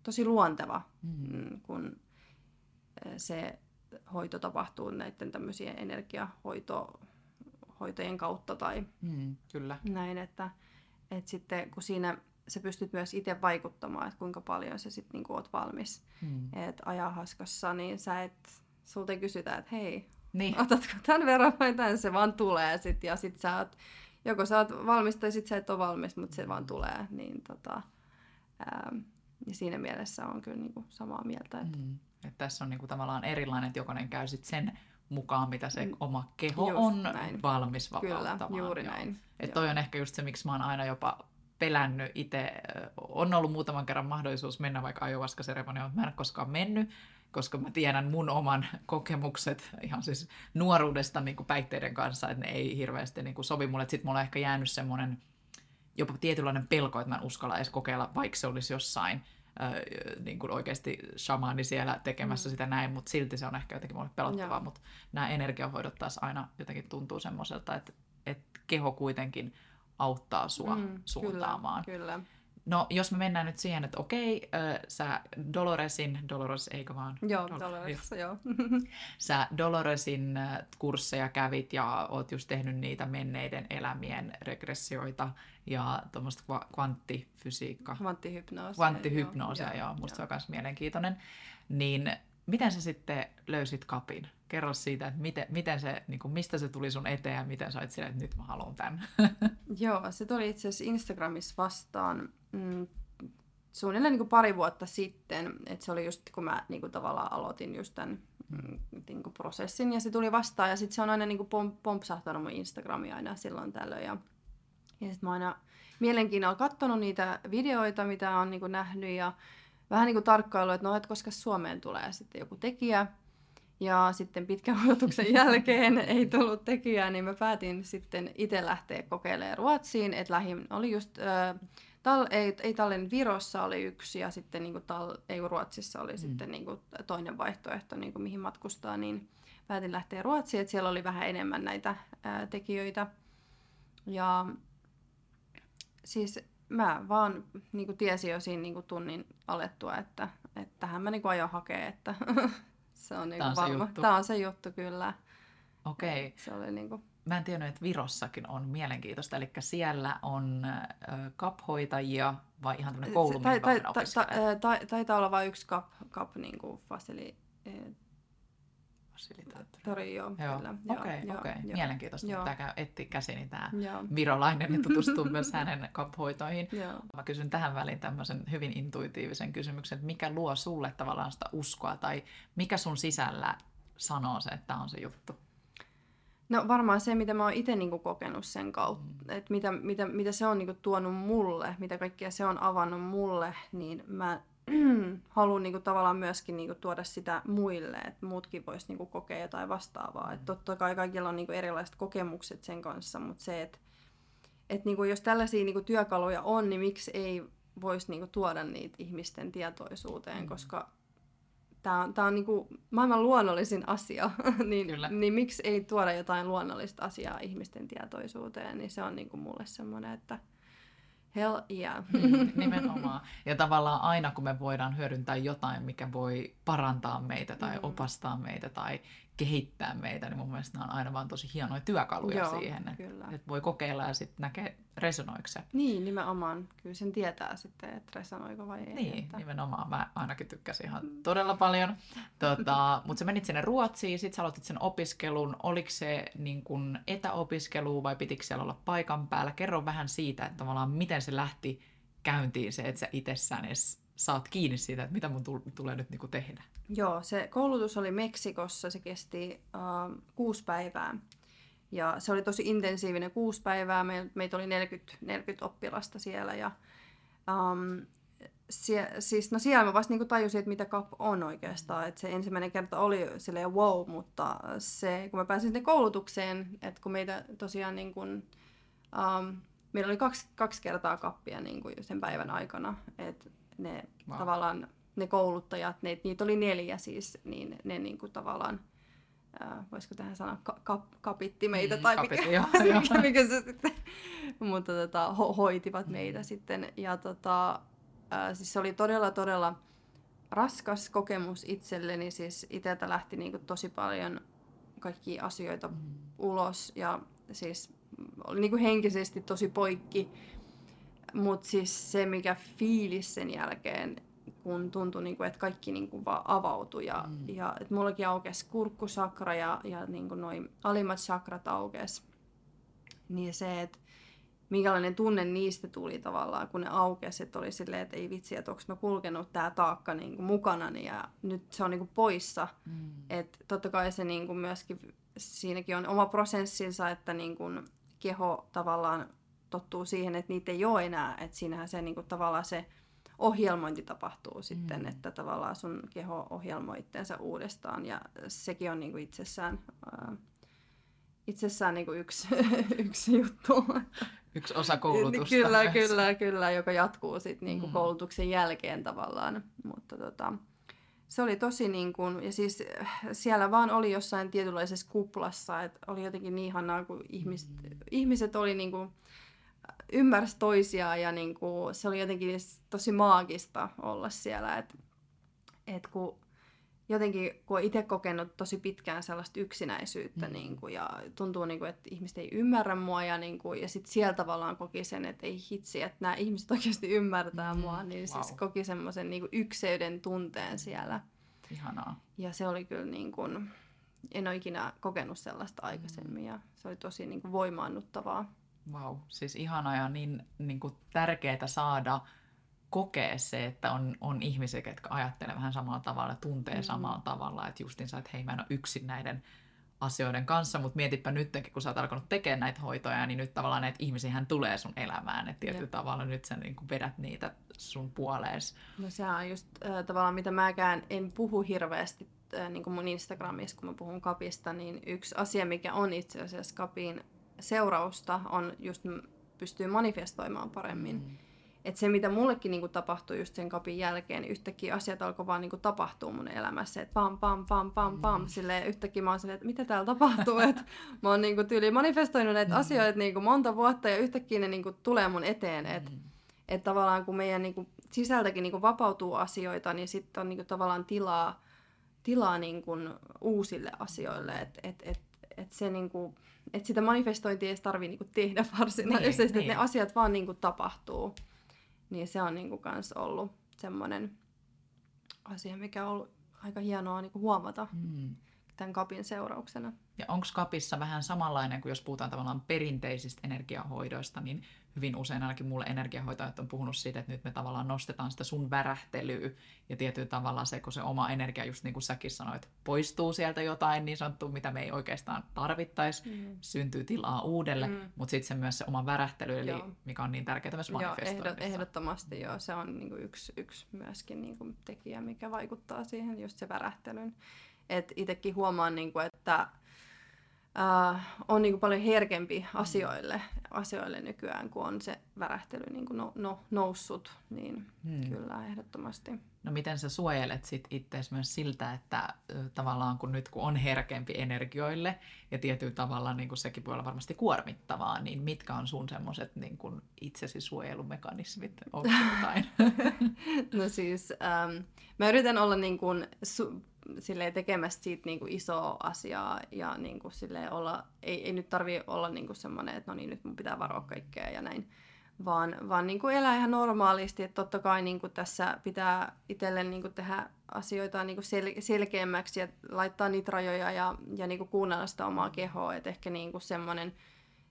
tosi luonteva, hmm. kun se hoito tapahtuu näiden tämmöisiä energiahoitojen kautta tai
mm, kyllä.
näin, että, että sitten kun siinä sä pystyt myös itse vaikuttamaan, että kuinka paljon sä sitten niinku oot valmis. Mm. Että ajahaskassa, niin sä et, sulta ei kysytä, että hei, niin. otatko tämän verran vai tämän, se vaan tulee sit, ja sit sä oot, joko sä oot valmis tai sit sä et ole valmis, mutta se vaan tulee, niin tota, ää, ja siinä mielessä on kyllä niinku samaa mieltä, että mm.
Et tässä on niinku tavallaan erilainen, että jokainen käy sit sen mukaan, mitä se mm. oma keho just on näin. valmis vapauttamaan.
Kyllä, juuri joo. näin.
Et toi on ehkä just se, miksi mä oon aina jopa pelännyt itse. On ollut muutaman kerran mahdollisuus mennä vaikka ajovaskaseremonioon, mutta mä en ole koskaan mennyt, koska mä tiedän mun oman kokemukset ihan siis nuoruudesta niin kuin päihteiden kanssa, että ne ei hirveästi niin kuin sovi mulle. Sitten mulla on ehkä jäänyt semmoinen jopa tietynlainen pelko, että mä en uskalla edes kokeilla, vaikka se olisi jossain niin kuin oikeasti shamaani siellä tekemässä mm. sitä näin, mutta silti se on ehkä jotenkin mulle pelottavaa, mutta nämä energiahoidot taas aina jotenkin tuntuu semmoiselta, että, että keho kuitenkin auttaa sua mm, suuntaamaan.
Kyllä, kyllä.
No, jos me mennään nyt siihen, että okei, äh, sä Doloresin, Dolores eikö vaan?
Joo, Dol- Dolores, joo.
sä Doloresin kursseja kävit ja oot just tehnyt niitä menneiden elämien regressioita ja tuommoista kvanttifysiikkaa.
Kvanttihypnoosia.
Kvanttihypnoosia, joo. joo. Musta joo. se on myös mielenkiintoinen. Niin miten sä sitten löysit kapin? Kerro siitä, että miten, miten se, niin kuin, mistä se tuli sun eteen ja miten sä silleen, että nyt mä haluan tämän.
Joo, se tuli itse asiassa Instagramissa vastaan mm, suunnilleen niin kuin pari vuotta sitten. Että se oli just kun mä niin kuin, tavallaan aloitin just tämän mm, niin kuin, prosessin ja se tuli vastaan. Ja sitten se on aina niin kuin, pom- pompsahtanut mun Instagramia aina silloin tällöin. Ja, ja sitten mä aina mielenkiinnolla katsonut niitä videoita, mitä on niin kuin, nähnyt ja vähän niin kuin tarkkailu, että no, että koska Suomeen tulee sitten joku tekijä. Ja sitten pitkän odotuksen jälkeen ei tullut tekijää, niin mä päätin sitten itse lähteä kokeilemaan Ruotsiin. Että lähin oli just, äh, tal, ei, ei Tallinn Virossa oli yksi ja sitten niin kuin tal, ei Ruotsissa oli mm. sitten niin kuin toinen vaihtoehto, niin kuin mihin matkustaa. Niin päätin lähteä Ruotsiin, että siellä oli vähän enemmän näitä äh, tekijöitä. Ja siis mä vaan niin kuin tiesin jo siinä niin kuin tunnin alettua, että, että tähän mä niin kuin aion hakea, että se on, niin kuin Tämä on varma. Se juttu. Tämä on se juttu, kyllä.
Okei. Okay.
Se oli niin kuin...
Mä en tiennyt, että Virossakin on mielenkiitoista, eli siellä on kaphoitajia vai ihan tämmöinen koulu, tai, tai, tai,
tai, Taitaa olla vain yksi kap, kap niin kuin fasili,
fasilitaattori. joo, joo. kyllä. Okei, okay, okei. Okay. Mielenkiintoista. Joo. Käy etti käsini tämä virolainen ja tutustuu myös hänen kaphoitoihin. Joo. Mä kysyn tähän väliin tämmöisen hyvin intuitiivisen kysymyksen, että mikä luo sulle tavallaan sitä uskoa tai mikä sun sisällä sanoo se, että tämä on se juttu?
No varmaan se, mitä mä oon itse niinku kokenut sen kautta, mm. että mitä, mitä, mitä se on niinku tuonut mulle, mitä kaikkea se on avannut mulle, niin mä haluan niinku tavallaan myöskin niinku tuoda sitä muille, että muutkin vois niinku kokea jotain vastaavaa. Et totta kai kaikilla on niinku erilaiset kokemukset sen kanssa, mutta se, että et niinku jos tällaisia niinku työkaluja on, niin miksi ei voisi niinku tuoda niitä ihmisten tietoisuuteen, mm. koska tämä on, tää on niinku maailman luonnollisin asia, niin, niin miksi ei tuoda jotain luonnollista asiaa ihmisten tietoisuuteen, niin se on niinku mulle semmoinen, että Hell yeah.
Mm, nimenomaan. Ja tavallaan aina kun me voidaan hyödyntää jotain, mikä voi parantaa meitä tai mm. opastaa meitä tai kehittää meitä, niin mun mielestä nämä on aina vaan tosi hienoja työkaluja
Joo,
siihen. Että et voi kokeilla ja sitten näkee, resonoiko se.
Niin, nimenomaan. Kyllä sen tietää sitten, että resonoiko vai ei.
Niin,
että...
nimenomaan. Mä ainakin tykkäsin ihan todella paljon. Tota, Mutta sä menit sinne Ruotsiin, sit sä aloitit sen opiskelun. Oliko se niin kun etäopiskelu vai pitikö siellä olla paikan päällä? Kerro vähän siitä, että tavallaan miten se lähti käyntiin se, että sä itsessään edes saat kiinni siitä, että mitä mun tulee nyt niin tehdä.
Joo, se koulutus oli Meksikossa, se kesti uh, kuusi päivää. Ja se oli tosi intensiivinen kuusi päivää, Me, meitä oli 40, 40 oppilasta siellä. Ja, um, sie, siis, no siellä mä vasta niinku tajusin, että mitä CAP on oikeastaan. Et se ensimmäinen kerta oli silleen wow, mutta se, kun mä pääsin sinne koulutukseen, että kun meitä tosiaan niin kun, um, meillä oli kaksi, kaksi kertaa kappia niin kuin sen päivän aikana. Et ne wow. tavallaan ne kouluttajat, ne, niitä oli neljä siis, niin ne niin kuin tavallaan, ää, voisiko tähän sanoa, ka, ka, kapitti meitä, mm, tai kapitti, mikä, jo, mikä, mikä se sitten, mutta tota, ho, hoitivat mm. meitä sitten. Ja tota, ää, siis se oli todella, todella raskas kokemus itselleni, siis itseltä lähti niin kuin tosi paljon kaikkia asioita mm. ulos, ja siis oli niin kuin henkisesti tosi poikki, mutta siis se, mikä fiilis sen jälkeen kun tuntui, niin kuin, että kaikki niin kuin, vaan avautui. Ja, mm. ja että mullakin aukesi kurkkusakra ja, ja niin kuin noin alimmat sakrat aukesi. Niin se, että minkälainen tunne niistä tuli tavallaan, kun ne aukesi, että oli silleen, että ei vitsi, että onko mä kulkenut tämä taakka niin kuin mukanani ja nyt se on niin kuin poissa. Mm. Että totta kai se niin kuin myöskin, siinäkin on oma prosessinsa, että niin kuin keho tavallaan tottuu siihen, että niitä ei ole enää. Että siinähän se niin kuin tavallaan se ohjelmointi tapahtuu sitten, mm. että tavallaan sun keho ohjelmoi itsensä uudestaan ja sekin on niin kuin itsessään, ää, itsessään niin kuin yksi, yksi juttu.
Yksi osa koulutusta.
Kyllä, kyllä, kyllä, joka jatkuu sitten niin kuin mm. koulutuksen jälkeen tavallaan, mutta tota, se oli tosi niin kuin, ja siis siellä vaan oli jossain tietynlaisessa kuplassa, että oli jotenkin niin ihanaa, kun ihmiset, mm. ihmiset oli niin kuin, ymmärsi toisiaan ja niin kuin, se oli jotenkin tosi maagista olla siellä. Et, et kun jotenkin, kun on itse kokenut tosi pitkään sellaista yksinäisyyttä mm. niin kuin, ja tuntuu, niin kuin, että ihmiset ei ymmärrä mua ja, niin kuin, ja sitten sieltä tavallaan koki sen, että ei hitsi, että nämä ihmiset oikeasti ymmärtää mm. mua, niin wow. siis koki semmoisen niin ykseyden tunteen siellä.
Ihanaa.
Ja se oli kyllä niin kuin, en ole ikinä kokenut sellaista aikaisemmin mm. ja se oli tosi niin kuin voimaannuttavaa.
Wow, siis ihana ja niin, niin kuin tärkeää saada kokea se, että on, on ihmisiä, jotka ajattelee vähän samalla tavalla, tuntee mm. samalla tavalla, että justinsa, että hei mä en ole yksin näiden asioiden kanssa, mutta mietipä nytkin, kun sä oot alkanut tekemään näitä hoitoja, niin nyt tavallaan näitä ihmisiä tulee sun elämään, että tietyllä Jep. tavalla nyt sä niin kuin vedät niitä sun puolees.
No se on just äh, tavallaan, mitä mäkään en puhu hirveästi äh, niin kuin mun Instagramissa, kun mä puhun kapista, niin yksi asia, mikä on itse asiassa kapin seurausta on just pystyy manifestoimaan paremmin. Mm. Et se, mitä mullekin niinku tapahtui just sen kapin jälkeen, niin yhtäkkiä asiat alkoi vaan niinku tapahtua mun elämässä. Että pam, pam, pam, pam, pam. Mm. Silleen yhtäkkiä mä oon silleen, että mitä täällä tapahtuu. Et mä oon niinku tyyli manifestoinut näitä mm. asioita niinku monta vuotta ja yhtäkkiä ne niinku tulee mun eteen. Että mm. et tavallaan kun meidän niinku sisältäkin niinku vapautuu asioita, niin sitten on niinku tavallaan tilaa, tilaa niinku uusille asioille. Että et, et, et se niinku että sitä manifestointia ei tarvitse niinku tehdä varsinaisesti, niin, niin. että ne asiat vaan niinku tapahtuu. Niin se on niinku kans ollut semmoinen asia, mikä on ollut aika hienoa niinku huomata mm. Tämän kapin seurauksena.
Ja onko kapissa vähän samanlainen kuin jos puhutaan tavallaan perinteisistä energiahoidoista, niin hyvin usein ainakin mulle energiahoitajat on puhunut siitä, että nyt me tavallaan nostetaan sitä sun värähtelyä ja tietyllä tavalla se, kun se oma energia, just niin kuin säkin sanoit, poistuu sieltä jotain niin sanottu, mitä me ei oikeastaan tarvittaisi, mm. syntyy tilaa uudelle, mm. mutta sitten se myös se oma värähtely, eli joo. mikä on niin tärkeää myös manifestoinnissa.
Joo, ehdottomasti joo, se on niin kuin yksi, yksi myöskin niin kuin tekijä, mikä vaikuttaa siihen, just se värähtelyn. Että itsekin huomaan, niin kuin, että äh, on niin kuin paljon herkempi asioille, asioille nykyään, kun on se värähtely niin kuin no, no, noussut, niin hmm. kyllä ehdottomasti.
No miten sä suojelet sit itseäsi myös siltä, että tavallaan kun nyt kun on herkempi energioille ja tietyllä tavalla niin kuin sekin voi olla varmasti kuormittavaa, niin mitkä on sun semmoiset niin kuin itsesi suojelumekanismit? Onko jotain?
no siis ähm, mä yritän olla niin kuin su- silleen tekemässä siitä niinku isoa asiaa ja niinku silleen olla, ei, ei nyt tarvi olla niinku semmoinen, että no niin, nyt mun pitää varoa kaikkea ja näin, vaan, vaan niinku elää ihan normaalisti, että totta kai niinku tässä pitää itselle niinku tehdä asioita niinku sel- selkeämmäksi ja laittaa niitä rajoja ja, ja niinku kuunnella sitä omaa kehoa, että ehkä niinku semmoinen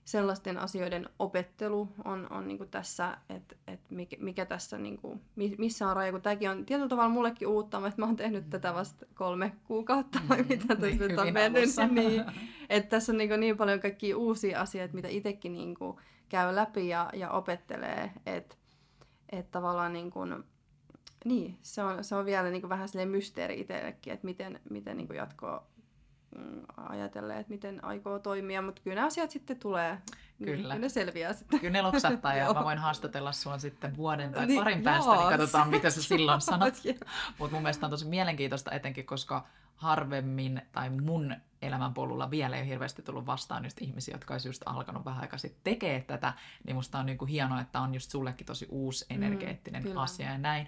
sellaisten asioiden opettelu on, on niin kuin tässä, että et mikä, mikä tässä, niin kuin, missä on raja, kun tämäkin on tietyllä tavalla mullekin uutta, että mä oon tehnyt mm. tätä vasta kolme kuukautta, vai mm, mitä tässä niin, nyt on mennyt. Niin, että tässä on niin, kuin niin paljon kaikkia uusia asioita, mitä itsekin niin kuin käy läpi ja, ja opettelee, että et tavallaan niin kuin, niin, se on, se on vielä niin kuin vähän silleen mysteeri itsellekin, että miten, miten niin kuin jatkoa Mm, ajatella, että miten aikoo toimia, mutta kyllä nämä asiat sitten tulee. Niin kyllä. Kyllä ne selviää sitten.
Kyllä ne loksattaa ja mä voin haastatella sua sitten vuoden tai niin, parin päästä, niin katsotaan mitä sä silloin sanot. mutta mun mielestä on tosi mielenkiintoista etenkin, koska harvemmin tai mun elämänpolulla vielä ei ole hirveästi tullut vastaan just ihmisiä, jotka olisi just alkanut vähän aikaa sitten tekee tätä, niin musta on niin kuin hienoa, että on just sullekin tosi uusi mm, energeettinen mm, asia ja näin.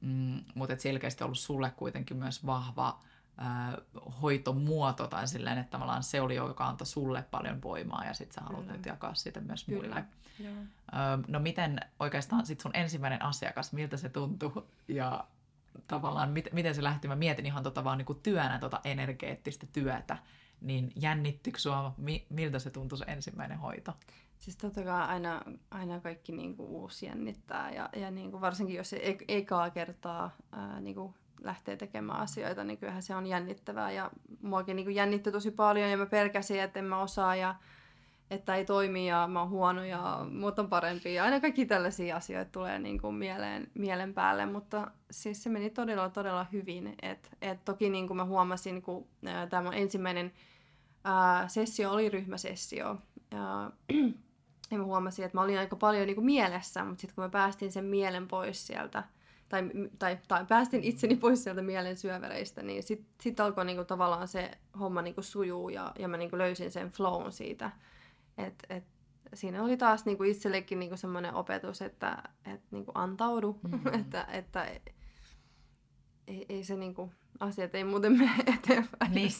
Mm, mutta selkeästi ollut sulle kuitenkin myös vahva hoitomuoto tai silleen, että tavallaan se oli, joka antoi sulle paljon voimaa ja sitten sä haluat Kyllä. nyt jakaa sitä myös Kyllä. muille. Joo. no miten oikeastaan sit sun ensimmäinen asiakas, miltä se tuntui ja tavallaan mit, miten se lähti? Mä mietin ihan tota vaan niinku työnä tota energeettistä työtä, niin jännittikö sua, mi, miltä se tuntui se ensimmäinen hoito?
Siis totta kai aina, aina kaikki niinku uusi jännittää ja, ja niinku varsinkin jos e- ekaa kertaa ää, niinku lähtee tekemään asioita, niin kyllähän se on jännittävää. Ja muakin niin jännitti tosi paljon ja mä pelkäsin, että en mä osaa ja että ei toimi ja mä oon huono ja muut on parempi. Ja aina kaikki tällaisia asioita tulee niin kuin mieleen, mielen päälle, mutta siis se meni todella, todella hyvin. Et, et toki niin kuin mä huomasin, kun tämä ensimmäinen ää, sessio oli ryhmäsessio, ja, ja mä huomasin, että mä olin aika paljon niin kuin mielessä, mutta sitten kun mä päästin sen mielen pois sieltä, tai, tai, tai päästin itseni pois sieltä mielen syövereistä, niin sitten sit alkoi niinku tavallaan se homma niinku sujuu ja, ja mä niinku löysin sen flown siitä. Et, et, siinä oli taas niinku itsellekin niinku semmoinen opetus, että et niinku antaudu, mm-hmm. että, että ei, ei se niinku, asiat ei muuten mene eteenpäin.
Niin.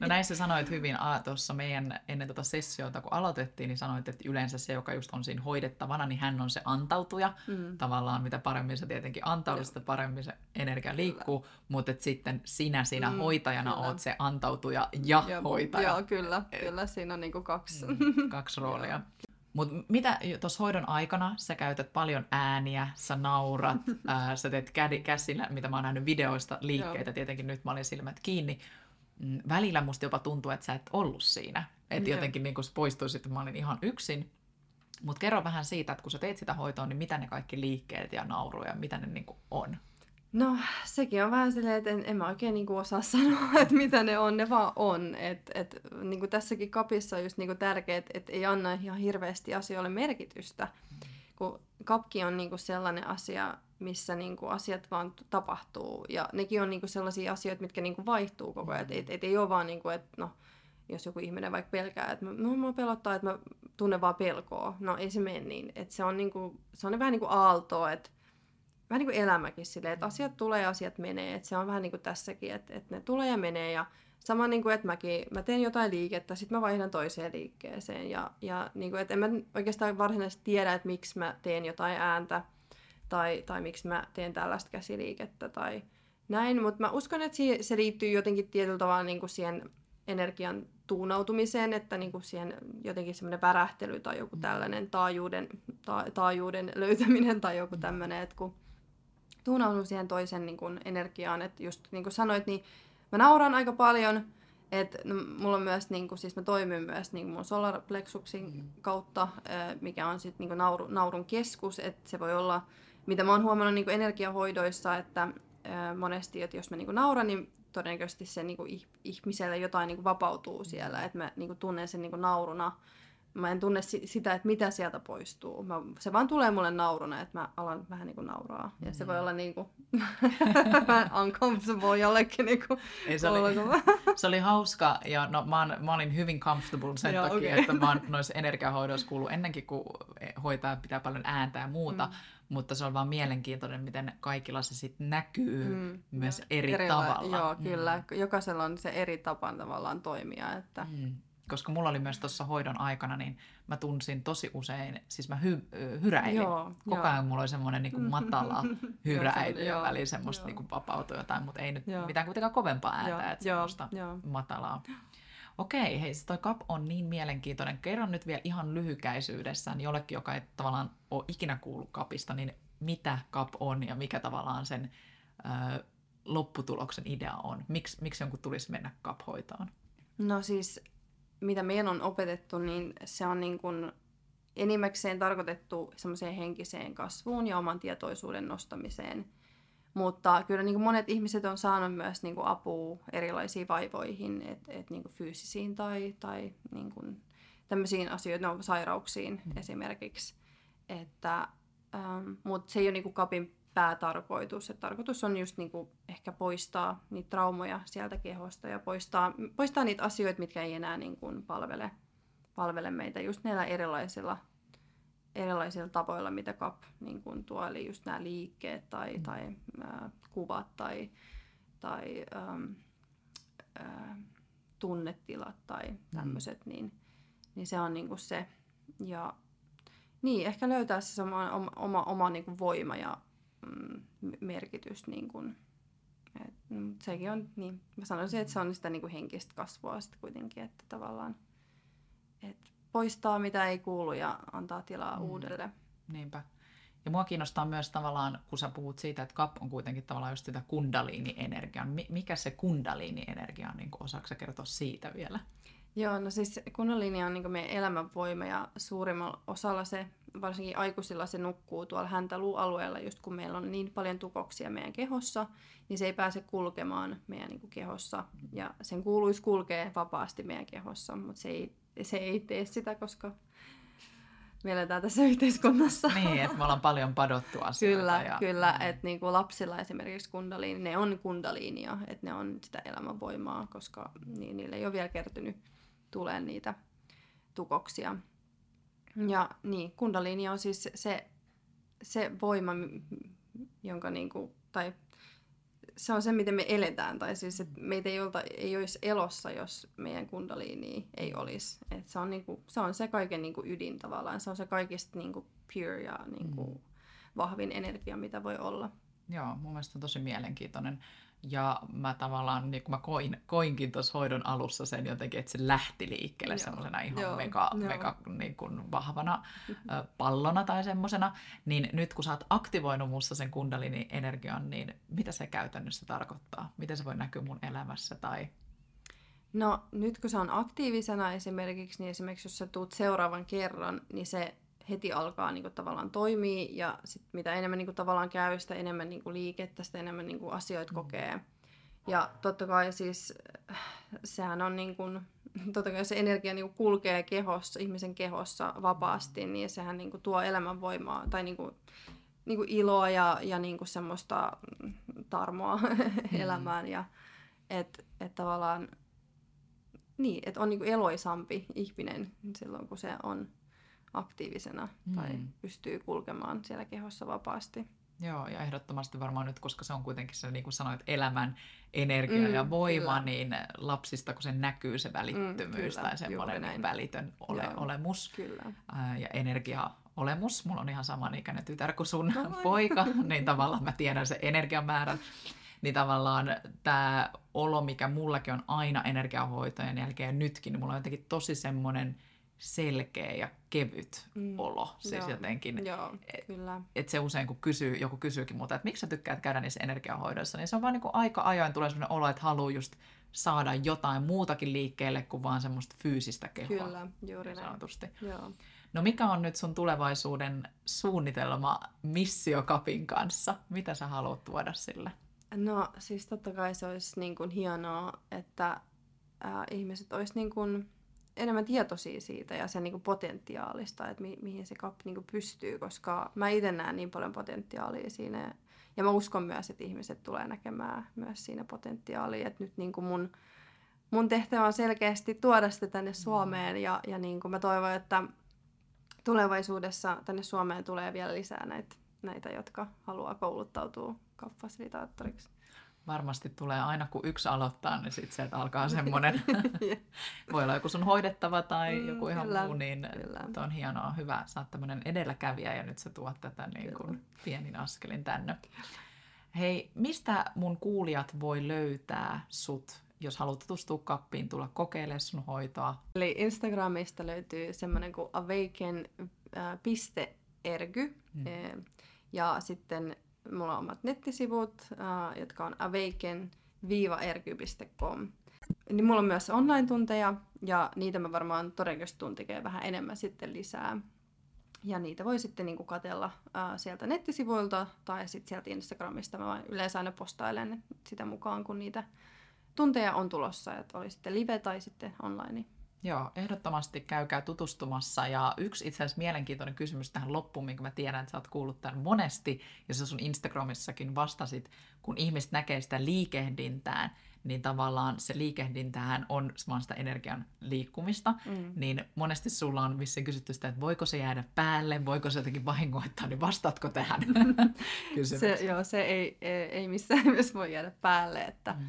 No näin sä sanoit hyvin tuossa meidän ennen tuota sessiota, kun aloitettiin, niin sanoit, että yleensä se, joka just on siinä hoidettavana, niin hän on se antautuja. Mm. Tavallaan mitä paremmin se tietenkin antaudut, sitä paremmin se energia liikkuu, kyllä. mutta että sitten sinä siinä mm, hoitajana kyllä. oot se antautuja ja, ja hoitaja.
Joo, kyllä, kyllä siinä on niinku kaksi.
Mm, kaksi roolia. Mutta mitä tuossa hoidon aikana, sä käytät paljon ääniä, sä naurat, ää, sä teet kädi, käsillä, mitä mä oon nähnyt videoista, liikkeitä, Joo. tietenkin nyt mä olin silmät kiinni. Mm, välillä musta jopa tuntuu, että sä et ollut siinä. Että jotenkin niin kun poistuisit, että mä olin ihan yksin. Mutta kerro vähän siitä, että kun sä teet sitä hoitoa, niin mitä ne kaikki liikkeet ja nauruja, mitä ne niin on?
No sekin on vähän silleen, että en, en mä oikein niinku osaa sanoa, että mitä ne on, ne vaan on. Et, et, niinku tässäkin kapissa on just niinku tärkeää, että ei anna ihan hirveästi asioille merkitystä. Kun kapki on niinku sellainen asia, missä niinku asiat vaan tapahtuu. Ja nekin on niinku sellaisia asioita, mitkä niinku vaihtuu koko ajan. Et, et, ei ole vaan, niinku, että no, jos joku ihminen vaikka pelkää, että no, mä pelottaa, että mä tunnen vaan pelkoa. No ei se mene niin. Et se on, niinku, se on vähän niin kuin aalto, että vähän niin kuin elämäkin silleen, että asiat tulee ja asiat menee. Että se on vähän niin kuin tässäkin, että, että ne tulee ja menee ja sama niin kuin, että mäkin, mä teen jotain liikettä, sitten mä vaihdan toiseen liikkeeseen. Ja, ja niin kuin, että en mä oikeastaan varsinaisesti tiedä, että miksi mä teen jotain ääntä tai, tai miksi mä teen tällaista käsiliikettä tai näin. Mutta mä uskon, että se liittyy jotenkin tietyllä tavalla niin kuin siihen energian tuunautumiseen, että niin kuin siihen jotenkin semmoinen värähtely tai joku tällainen taajuuden, ta, taajuuden löytäminen tai joku tämmöinen, että kun tuunaudun siihen toisen niin kuin, energiaan. Että just niin kuin sanoit, niin mä nauran aika paljon. että no, mulla on myös, niin kuin, siis mä toimin myös niin mun solarplexuksin mm. kautta, mikä on sitten niin nauru, naurun keskus. Että se voi olla, mitä mä oon huomannut niin kuin energiahoidoissa, että monesti, että jos mä niin nauran, niin todennäköisesti se niin kuin ihmiselle jotain niin kuin vapautuu siellä, että mä niin tunnen sen niin kuin nauruna. Mä en tunne si- sitä, että mitä sieltä poistuu. Mä, se vaan tulee mulle nauruna, että mä alan vähän niin kuin nauraa. Ja se voi mm. olla niin kuin uncomfortable jollekin. Niin kuin
Ei, se, oli, se oli hauska ja no, mä, oon, mä olin hyvin comfortable sen Joo, takia, okay. että mä oon noissa energiahoidoissa kuullut ennenkin, kun hoitaa pitää paljon ääntä ja muuta. Mm mutta se on vaan mielenkiintoinen, miten kaikilla se sitten näkyy mm. myös eri Erila- tavalla.
Joo, kyllä. Mm. Jokaisella on se eri tapa tavallaan toimia. Että...
Mm. Koska mulla oli myös tuossa hoidon aikana, niin mä tunsin tosi usein, siis mä hy, hyräilin. Joo, Koko joo. ajan mulla oli semmoinen niin kuin matala hyräily ja väliin semmoista niin kuin vapautui jotain, mutta ei nyt joo. mitään kuitenkaan kovempaa ääntä, joo, että semmoista joo. matalaa. Okei, hei, toi CAP on niin mielenkiintoinen. Kerron nyt vielä ihan lyhykäisyydessään jollekin, joka ei tavallaan ole ikinä kuullut CAPista, niin mitä CAP on ja mikä tavallaan sen ö, lopputuloksen idea on? Miks, miksi jonkun tulisi mennä CAP-hoitoon?
No siis, mitä meidän on opetettu, niin se on niin kuin enimmäkseen tarkoitettu semmoiseen henkiseen kasvuun ja oman tietoisuuden nostamiseen – mutta kyllä niin kuin monet ihmiset on saanut myös niin kuin apua erilaisiin vaivoihin, että et, niin kuin fyysisiin tai, tai niin kuin tämmöisiin asioihin, no, sairauksiin mm. esimerkiksi. Että, ähm, mutta se ei ole niin kuin kapin päätarkoitus. Et tarkoitus on just niin kuin ehkä poistaa niitä traumoja sieltä kehosta ja poistaa, poistaa niitä asioita, mitkä ei enää niin kuin palvele, palvele meitä just näillä erilaisilla erilaisilla tapoilla, mitä kap niin kun tuo, eli just nämä liikkeet tai, mm. tai äh, kuvat tai, tai ähm, äh, tunnetilat tai tämmöiset, mm. niin, niin se on niin kuin se. Ja niin, ehkä löytää se sama, oma, oma, oma niin kuin voima ja merkitys. Niin kuin, et, mm, sekin on, niin, mä sanoisin, että se on sitä niin kuin henkistä kasvua sitten kuitenkin, että tavallaan, että poistaa mitä ei kuulu ja antaa tilaa mm. uudelle.
Niinpä. Ja mua kiinnostaa myös tavallaan, kun sä puhut siitä, että kap on kuitenkin tavallaan just sitä kundaliini-energiaa. Mikä se kundaliini-energia on? Niin osaako sä kertoa siitä vielä?
Joo, no siis kundaliini on niin meidän elämänvoima ja suurimmalla osalla se, varsinkin aikuisilla se nukkuu tuolla häntäluualueella, just kun meillä on niin paljon tukoksia meidän kehossa, niin se ei pääse kulkemaan meidän niin kehossa. Ja sen kuuluisi kulkea vapaasti meidän kehossa, mutta se ei se ei tee sitä, koska me eletään tässä yhteiskunnassa.
Niin, että me ollaan paljon padottu asioita.
Kyllä, ja... kyllä. Mm. Että niin kuin lapsilla esimerkiksi kundaliini, ne on kundaliinia, että ne on sitä elämänvoimaa, koska niin, niille ei ole vielä kertynyt tulee niitä tukoksia. Ja niin, kundaliini on siis se, se voima, jonka niin kuin, tai se on se, miten me eletään. Tai siis, että meitä ei, olta, ei olisi elossa, jos meidän kundaliini ei olisi. Et se, on niinku, se on se kaiken niinku ydin tavallaan. Se on se kaikista niinku pure ja niinku mm. vahvin energia, mitä voi olla.
Joo, mun mielestä on tosi mielenkiintoinen. Ja mä tavallaan, niin mä koin, koinkin tuossa hoidon alussa sen jotenkin, että se lähti liikkeelle semmoisena ihan joo, mega, joo. mega niin kuin vahvana ö, pallona tai semmoisena, niin nyt kun sä oot aktivoinut musta sen kundalini-energian, niin mitä se käytännössä tarkoittaa? Miten se voi näkyä mun elämässä tai
No nyt kun se on aktiivisena esimerkiksi, niin esimerkiksi jos sä tuut seuraavan kerran, niin se heti alkaa niin kuin, tavallaan toimii ja sit mitä enemmän niin kuin, tavallaan käy, sitä enemmän niin kuin, liikettä, sitä enemmän niin kuin, asioita mm. kokee. Ja totta kai siis sehän on niin kuin, totta kai se energia niin kuin, kulkee kehossa, ihmisen kehossa vapaasti, niin sehän niin kuin, tuo elämänvoimaa tai niin kuin, niin kuin iloa ja, ja niin kuin semmoista tarmoa mm. elämään. Ja että et tavallaan niin, että on niin kuin eloisampi ihminen silloin, kun se on aktiivisena mm. tai pystyy kulkemaan siellä kehossa vapaasti.
Joo, ja ehdottomasti varmaan nyt, koska se on kuitenkin se, niin kuin sanoit, elämän energia mm, ja voima, kyllä. niin lapsista, kun se näkyy se välittömyys mm, kyllä, tai semmoinen niin välitön ole, Joo, olemus kyllä. Ää, ja energia olemus. Mulla on ihan samanikäinen tytär kuin sun no, poika, niin tavallaan mä tiedän se energian määrän. Niin tavallaan tämä olo, mikä mullakin on aina energiahoitojen jälkeen ja nytkin, niin mulla on jotenkin tosi semmoinen selkeä ja kevyt mm. olo. Siis Joo. jotenkin,
Joo, et, kyllä.
Et se usein, kun kysyy, joku kysyykin muuta, että miksi sä tykkäät käydä niissä energiahoidoissa, niin se on vaan niin kuin aika ajoin tulee sellainen olo, että haluaa just saada jotain muutakin liikkeelle kuin vaan semmoista fyysistä kehoa.
Kyllä, juuri näin.
Sanotusti. Joo. No mikä on nyt sun tulevaisuuden suunnitelma Missio Kapin kanssa? Mitä sä haluat tuoda sille?
No siis totta kai se olisi niin kuin hienoa, että ää, ihmiset olisi niin kuin enemmän tietoisia siitä ja sen niin kuin potentiaalista, että mi- mihin se kap niin kuin pystyy, koska mä itse näen niin paljon potentiaalia siinä. Ja mä uskon myös, että ihmiset tulee näkemään myös siinä potentiaalia, että nyt niin kuin mun, mun tehtävä on selkeästi tuoda sitä tänne mm. Suomeen ja, ja niin kuin mä toivon, että tulevaisuudessa tänne Suomeen tulee vielä lisää näitä, näitä jotka haluaa kouluttautua kapfasilitaattoriksi
varmasti tulee aina kun yksi aloittaa, niin sitten sieltä alkaa semmoinen, voi olla joku sun hoidettava tai mm, joku ihan kyllä, muu, niin kyllä. on hienoa, hyvä, sä oot tämmöinen edelläkävijä ja nyt sä tuot tätä niin kuin pienin askelin tänne. Hei, mistä mun kuulijat voi löytää sut, jos haluat tutustua kappiin, tulla kokeilemaan sun hoitoa?
Eli Instagramista löytyy semmoinen kuin awaken.ergy, mm. ja sitten mulla on omat nettisivut, jotka on awaken-rky.com. Niin mulla on myös online-tunteja, ja niitä mä varmaan todennäköisesti tuun tekemään vähän enemmän sitten lisää. Ja niitä voi sitten niin katella sieltä nettisivuilta tai sitten sieltä Instagramista. Mä yleensä aina postailen sitä mukaan, kun niitä tunteja on tulossa, että oli sitten live tai sitten online.
Joo, ehdottomasti käykää tutustumassa. Ja yksi itse asiassa mielenkiintoinen kysymys tähän loppuun, minkä mä tiedän, että sä oot kuullut tämän monesti, ja sä sun Instagramissakin vastasit, kun ihmiset näkee sitä liikehdintään, niin tavallaan se liikehdintähän on vaan sitä energian liikkumista, mm. niin monesti sulla on vissiin kysytty sitä, että voiko se jäädä päälle, voiko se jotenkin vahingoittaa, niin vastaatko tähän
se, Joo, se ei, ei, ei missään nimessä voi jäädä päälle, että mm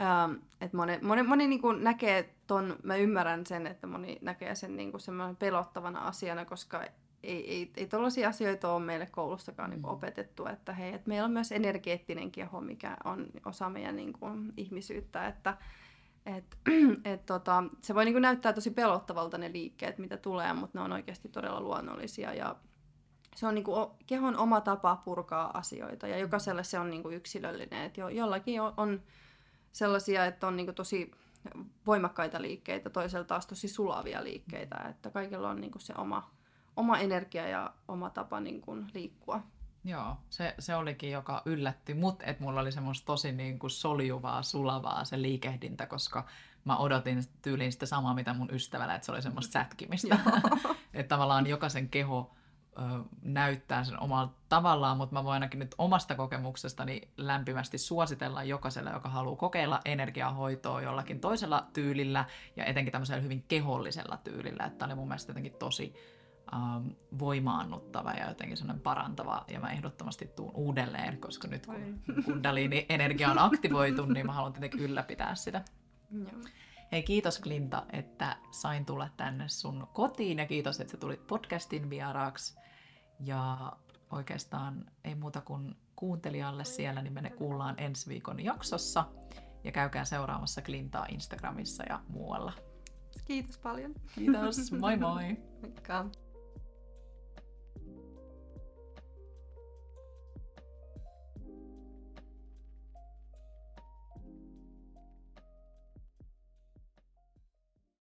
Ähm, että moni, moni, moni niin kuin näkee ton, mä ymmärrän sen, että moni näkee sen niin kuin pelottavana asiana, koska ei, ei, ei tällaisia asioita ole meille koulussakaan niin mm. opetettu, että hei, että meillä on myös energeettinen keho, mikä on osa meidän niin kuin, ihmisyyttä, että et, et, tota, se voi niin kuin näyttää tosi pelottavalta ne liikkeet, mitä tulee, mutta ne on oikeasti todella luonnollisia ja se on niin kuin kehon oma tapa purkaa asioita ja jokaiselle se on niin kuin yksilöllinen, että jo, jollakin on, on sellaisia, että on niin tosi voimakkaita liikkeitä, toisella taas tosi sulavia liikkeitä, että kaikilla on niin se oma, oma energia ja oma tapa niin kuin liikkua.
Joo, se, se olikin, joka yllätti mut, että mulla oli semmoista tosi niin kuin soljuvaa, sulavaa se liikehdintä, koska mä odotin tyyliin sitä samaa, mitä mun ystävällä, että se oli semmoista sätkimistä. että tavallaan jokaisen keho näyttää sen omalla tavallaan, mutta mä voin ainakin nyt omasta kokemuksestani lämpimästi suositella jokaiselle, joka haluaa kokeilla energiahoitoa jollakin toisella tyylillä ja etenkin tämmöisellä hyvin kehollisella tyylillä. Että oli mun mielestä jotenkin tosi ähm, voimaannuttava ja jotenkin sellainen parantava ja mä ehdottomasti tuun uudelleen, koska nyt kun kundaliini-energia on aktivoitu, niin mä haluan tietenkin ylläpitää sitä. Joo. Hei kiitos Klinta, että sain tulla tänne sun kotiin ja kiitos, että sä tulit podcastin vieraaksi. Ja oikeastaan ei muuta kuin kuuntelijalle siellä, niin me kuullaan ensi viikon jaksossa. Ja käykää seuraamassa Klintaa Instagramissa ja muualla.
Kiitos paljon.
Kiitos, moi moi.
Moikka.